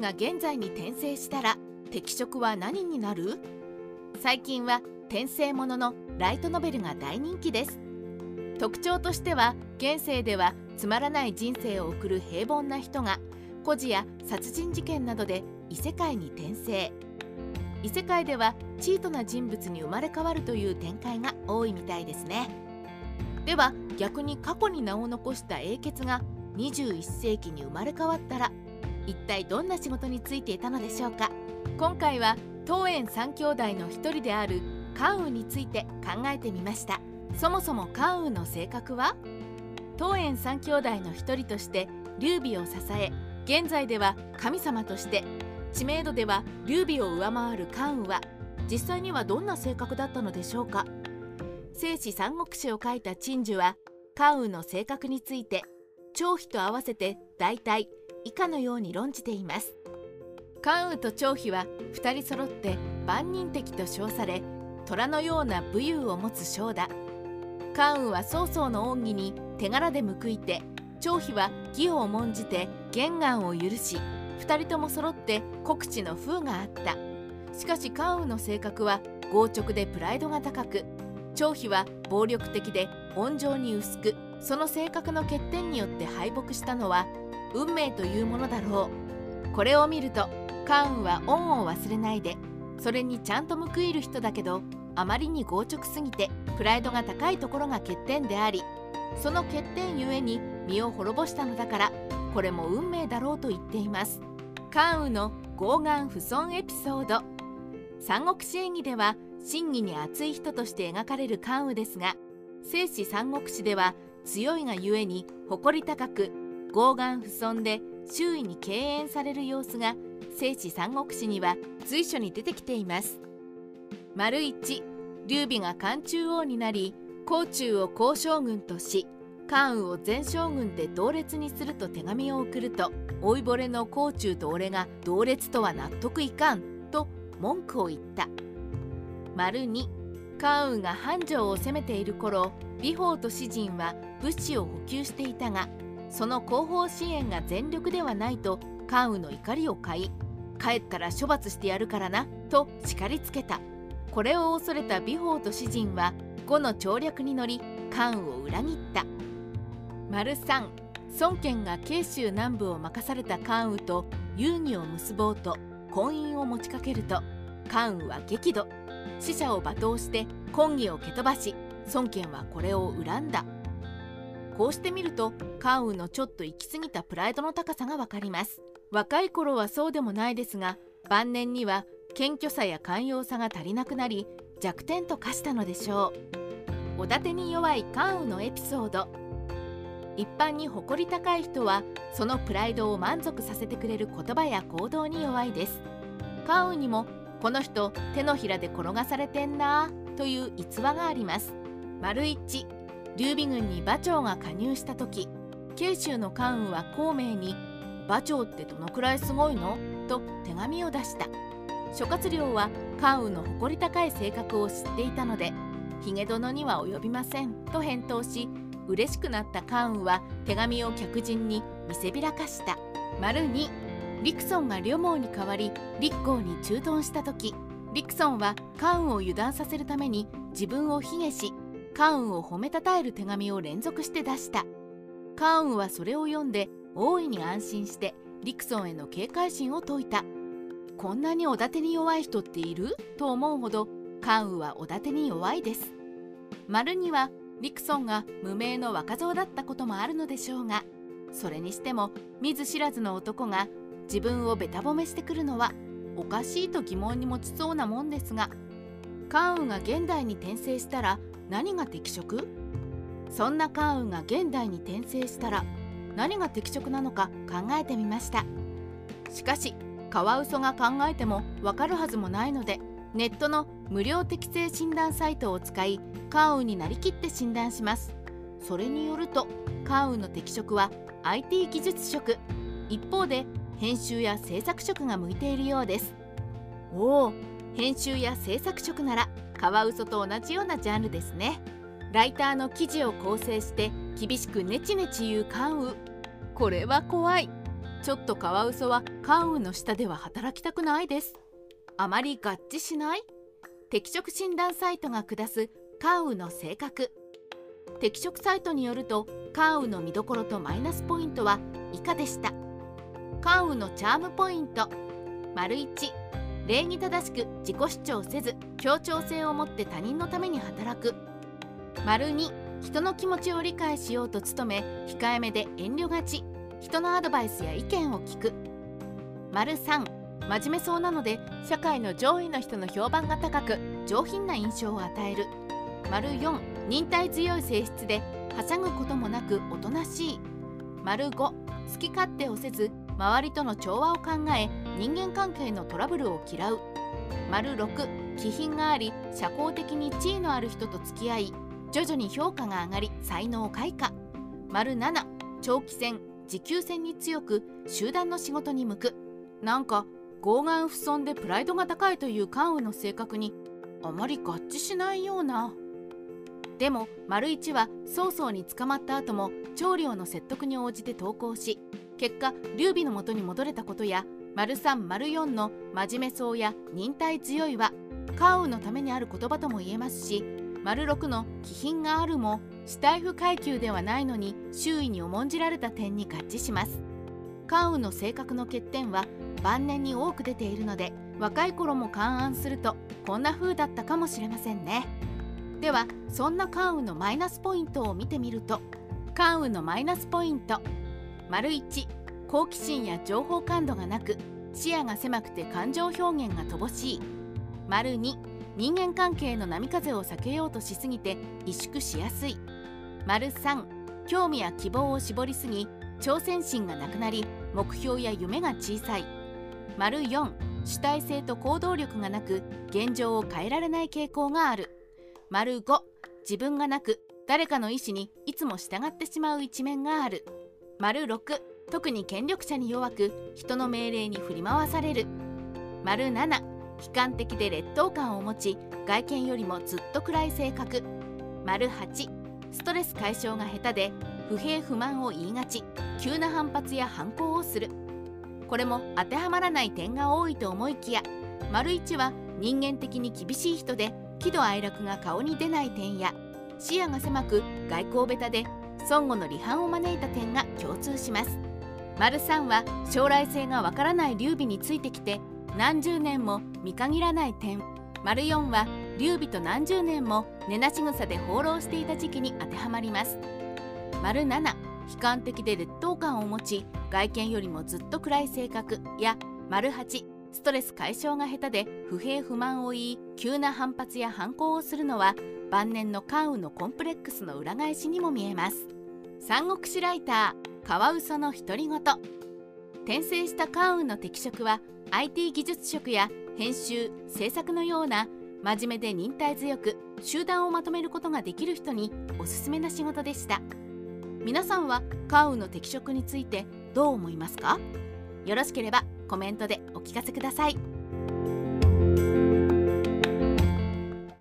が現在に転生したら適職は何になる？最近は転生もののライトノベルが大人気です。特徴としては現世ではつまらない人生を送る平凡な人が孤児や殺人事件などで異世界に転生。異世界ではチートな人物に生まれ変わるという展開が多いみたいですね。では逆に過去に名を残した英傑が21世紀に生まれ変わったら一体どんな仕事に就いていたのでしょうか？今回は東園三兄弟の一人である関羽について考えてみました。そもそも関羽の性格は？東園三兄弟の一人として劉備を支え現在では神様として知名度では劉備を上回る関羽は実際にはどんな性格だったのでしょうか？聖史三国志を書いた陳樹は関羽の性格について張飛と合わせて大体以下のように論じています。関羽と張飛は2人揃って万人敵と称され虎のような武勇を持つ将だ。関羽は曹操の恩義に手柄で報いて張飛は義を重んじて玄願を許し2人とも揃って国知の風があった。しかし関羽の性格は強直でプライドが高く張飛は暴力的で温情に薄くその性格の欠点によって敗北したのは運命というものだろう。これを見ると関羽は恩を忘れないでそれにちゃんと報いる人だけどあまりに強直すぎてプライドが高いところが欠点でありその欠点ゆえに身を滅ぼしたのだからこれも運命だろうと言っています。関羽の傲岸不損エピソード。三国志演義では真偽に熱い人として描かれる関羽ですが聖史三国志では強いがゆえに誇り高く傲岸不損で周囲に敬遠される様子が聖史三国志には随所に出てきています。丸一劉備が漢中王になり甲冑を高将軍とし関羽を前将軍で同列にすると手紙を送ると老いぼれの甲冑と俺が同列とは納得いかんと文句を言った。丸2関羽が繁盛を攻めている頃美宝と詩人は物資を補給していたがその後方支援が全力ではないと関羽の怒りを買い帰ったら処罰してやるからなと叱りつけた。これを恐れた美宝と詩人は呉の調略に乗り関羽を裏切った。丸3孫権が慶州南部を任された関羽と遊戯を結ぼうと婚姻を持ちかけると関羽は激怒。死者を罵倒して婚儀を蹴飛ばし孫権はこれを恨んだ。こうしてみると関羽のちょっと行き過ぎたプライドの高さがわかります。若い頃はそうでもないですが晩年には謙虚さや寛容さが足りなくなり弱点と化したのでしょう。おだてに弱い関羽のエピソード。一般に誇り高い人はそのプライドを満足させてくれる言葉や行動に弱いです。関羽にもこの人手のひらで転がされてんなという逸話があります。丸一。劉備軍に馬長が加入した時慶州の関羽は孔明に「馬長ってどのくらいすごいの?」と手紙を出した。諸葛亮は関羽の誇り高い性格を知っていたので「髭殿には及びません」と返答し嬉しくなった関羽は手紙を客人に見せびらかした。丸2リクソンが両毛に代わり立公に駐屯した時リクソンは関羽を油断させるために自分を卑下し関羽を褒めたたえる手紙を連続して出した。関羽はそれを読んで大いに安心してリクソンへの警戒心を解いた。こんなにおだてに弱い人っている？と思うほど関羽はおだてに弱いです。丸にはリクソンが無名の若造だったこともあるのでしょうがそれにしても見ず知らずの男が自分をべた褒めしてくるのはおかしいと疑問に持ちそうなもんですが関羽が現代に転生したら何が適職？そんな関羽が現代に転生したら何が適職なのか考えてみました。しかしカワウソが考えてもわかるはずもないのでネットの無料適正診断サイトを使い関羽になりきって診断します。それによると関羽の適職は IT 技術職一方で編集や制作職が向いているようです。おお編集や制作職ならカワウソと同じようなジャンルですね。ライターの記事を構成して厳しくネチネチ言う関羽。これは怖い。ちょっとカワウソは関羽の下では働きたくないです。あまり合致しない。適職診断サイトが下す関羽の性格。適職サイトによると関羽の見どころとマイナスポイントは以下でした。関羽のチャームポイント。丸1礼儀正しく自己主張せず協調性を持って他人のために働く。丸2人の気持ちを理解しようと努め控えめで遠慮がち。人のアドバイスや意見を聞く。丸3真面目そうなので社会の上位の人の評判が高く上品な印象を与える。丸4忍耐強い性質ではしゃぐこともなくおとなしい。丸5好き勝手をせず周りとの調和を考え人間関係のトラブルを嫌う。丸6気品があり社交的に地位のある人と付き合い徐々に評価が上がり才能開花。丸7長期戦持久戦に強く集団の仕事に向く。なんか傲岸不尊でプライドが高いという関羽の性格にあまり合致しないような。でも丸1は曹操に捕まった後も長領の説得に応じて投稿し結果劉備のもとに戻れたことや丸3丸4の真面目そうや忍耐強いは関羽のためにある言葉とも言えますし丸6の気品があるも死体不階級ではないのに周囲に重んじられた点に合致します。関羽の性格の欠点は晩年に多く出ているので若い頃も勘案するとこんな風だったかもしれませんね。ではそんな関羽のマイナスポイントを見てみると関羽のマイナスポイント丸1好奇心や情報感度がなく視野が狭くて感情表現が乏しい。丸2人間関係の波風を避けようとしすぎて萎縮しやすい。丸3興味や希望を絞りすぎ挑戦心がなくなり目標や夢が小さい。丸4主体性と行動力がなく現状を変えられない傾向がある。丸5自分がなく誰かの意思にいつも従ってしまう一面がある。丸6特に権力者に弱く人の命令に振り回される。丸7悲観的で劣等感を持ち外見よりもずっと暗い性格。丸8ストレス解消が下手で不平不満を言いがち急な反発や反抗をする。これも当てはまらない点が多いと思いきや丸1は人間的に厳しい人で喜怒哀楽が顔に出ない点や視野が狭く外交ベタで孫悟の離反を招いた点が共通します。丸3は将来性がわからない劉備についてきて何十年も見限らない点。丸4は劉備と何十年も根なし草で放浪していた時期に当てはまります。丸7悲観的で劣等感を持ち外見よりもずっと暗い性格。や丸8ストレス解消が下手で不平不満を言い急な反発や反抗をするのは晩年の関羽のコンプレックスの裏返しにも見えます。三国志ライター。カワウソの独り言。転生した関羽の適職は IT 技術職や編集制作のような真面目で忍耐強く集団をまとめることができる人におすすめな仕事でした。皆さんは関羽の適職についてどう思いますか？よろしければコメントでお聞かせください。